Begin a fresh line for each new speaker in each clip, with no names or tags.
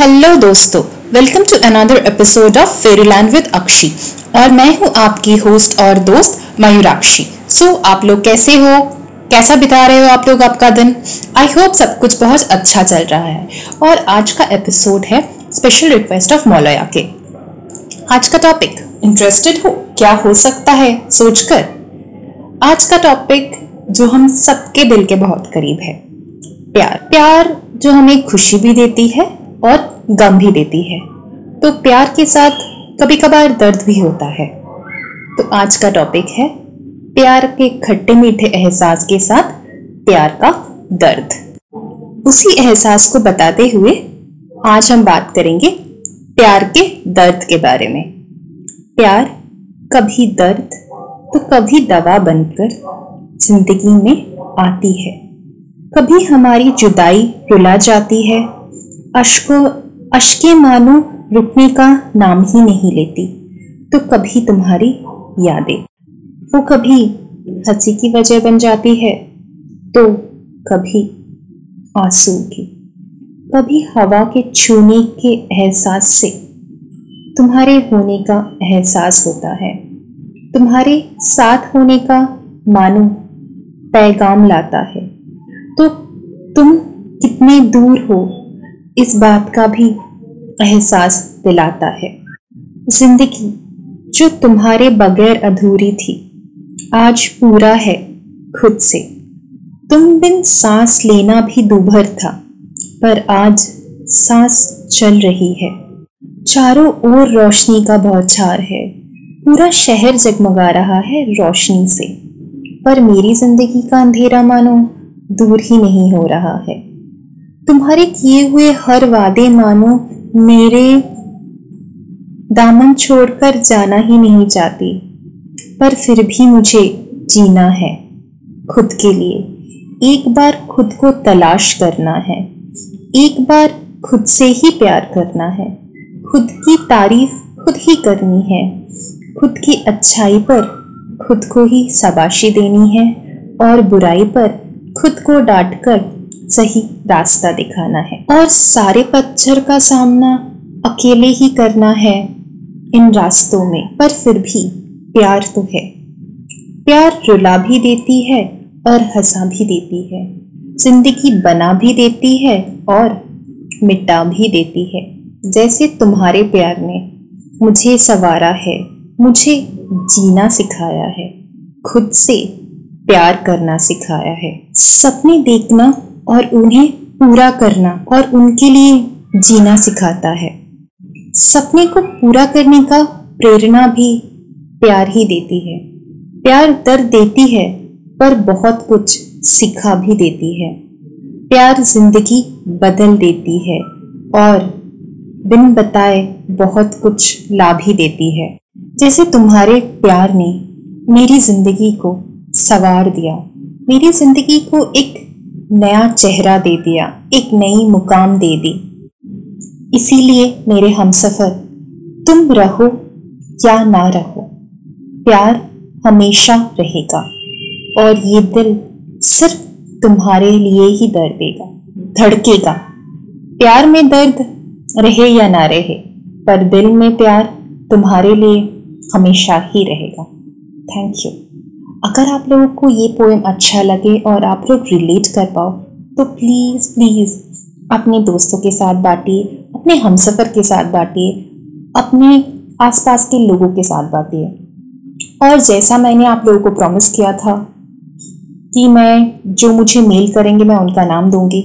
Hello दोस्तों welcome to another episode of Fairyland with Akshi और मैं हूँ आपकी होस्ट और दोस्त मयूराक्षी। सो so, आप लोग कैसे हो? कैसा बिता रहे हो आप लोग आपका दिन? आई होप सब कुछ बहुत अच्छा चल रहा है। और आज का एपिसोड है स्पेशल रिक्वेस्ट ऑफ़ मौलया के। आज का टॉपिक इंटरेस्टेड हो? क्या हो सकता है? सोचकर। आज का टॉपिक जो हम सबके दिल के बहुत करीब है। प्यार। प्यार जो हमें खुशी भी देती है और गम भी देती है। तो प्यार के साथ कभी कभार दर्द भी होता है। तो आज का टॉपिक है, प्यार के खट्टे मीठे एहसास के साथ प्यार का दर्द। उसी एहसास को बताते हुए आज हम बात करेंगे प्यार के दर्द के बारे में। प्यार कभी दर्द तो कभी दवा बनकर ज़िंदगी में आती है। कभी हमारी जुदाई रुला जाती है अश्को अश्के मानो रुकने का नाम ही नहीं लेती। तो कभी तुम्हारी यादें। वो कभी हँसी की वजह बन जाती है तो कभी आँसू की। कभी हवा के छूने के एहसास से तुम्हारे होने का एहसास होता है। तुम्हारे साथ होने का मानो पैगाम लाता है। तो तुम कितने दूर हो इस बात का भी एहसास दिलाता है। ज़िंदगी जो तुम्हारे बगैर अधूरी थी, आज पूरा है खुद से। तुम बिन सांस लेना भी दुभर था, पर आज सांस चल रही है। चारों ओर रोशनी का बौछार है। पूरा शहर जगमगा रहा है रोशनी से। पर मेरी ज़िंदगी का अंधेरा मानो दूर ही नहीं हो रहा है। तुम्हारे किए हुए हर वादे मानो, मेरे दामन छोड़कर जाना ही नहीं चाहती। पर फिर भी मुझे जीना है, खुद के लिए। एक बार खुद को तलाश करना है। एक बार खुद से ही प्यार करना है। खुद की तारीफ़ खुद ही करनी है। खुद की अच्छाई पर खुद को ही शाबाशी देनी है और बुराई पर खुद को डांट कर सही रास्ता दिखाना है। और सारे पत्थर का सामना अकेले ही करना है इन रास्तों में, पर फिर भी प्यार तो है। प्यार रुला भी देती है और हंसा भी देती है। ज़िंदगी बना भी देती है और मिटा भी देती है। जैसे तुम्हारे प्यार ने मुझे सवारा है, मुझे जीना सिखाया है, खुद से प्यार करना सिखाया है। सपने देखना और उन्हें पूरा करना और उनके लिए जीना सिखाता है। सपने को पूरा करने का प्रेरणा भी प्यार ही देती है। प्यार दर्द देती है, पर बहुत कुछ सिखा भी देती है। प्यार ज़िंदगी बदल देती है और बिन बताए बहुत कुछ ला भी देती है। जैसे तुम्हारे प्यार ने मेरी ज़िंदगी को सवार दिया। मेरी ज़िंदगी को एक नया चेहरा दे दिया, एक नई मुकाम दे दी। इसीलिए मेरे हम सफ़र तुम रहो या ना रहो, प्यार हमेशा रहेगा और ये दिल सिर्फ़ तुम्हारे लिए ही दर्देगा धड़केगा। प्यार में दर्द रहे या ना रहे, पर दिल में प्यार तुम्हारे लिए हमेशा ही रहेगा। थैंक यू अगर आप लोगों को ये पोएम अच्छा लगे और आप लोग रिलेट कर पाओ तो प्लीज़ प्लीज़ अपने दोस्तों के साथ बांटिए, अपने हमसफ़र के साथ बांटिए, अपने आसपास के लोगों के साथ बांटिए। और जैसा मैंने आप लोगों को प्रॉमिस किया था कि मैं जो मुझे मेल करेंगे, मैं उनका नाम दूँगी।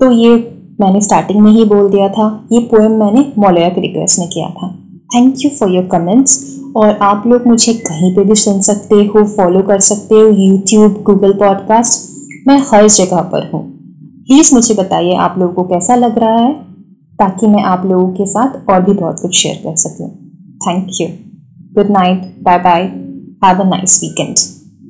तो ये मैंने स्टार्टिंग में ही बोल दिया था, ये पोएम मैंने मौलया के रिक्वेस्ट में किया था। Thank you for your comments और आप लोग मुझे कहीं पे भी सुन सकते हो फॉलो कर सकते हो यूट्यूब गूगल पॉडकास्ट मैं हर जगह पर हूँ। प्लीज़ मुझे बताइए आप लोगों को कैसा लग रहा है, ताकि मैं आप लोगों के साथ और भी बहुत कुछ शेयर कर सकूँ। Thank you good night bye bye have a nice weekend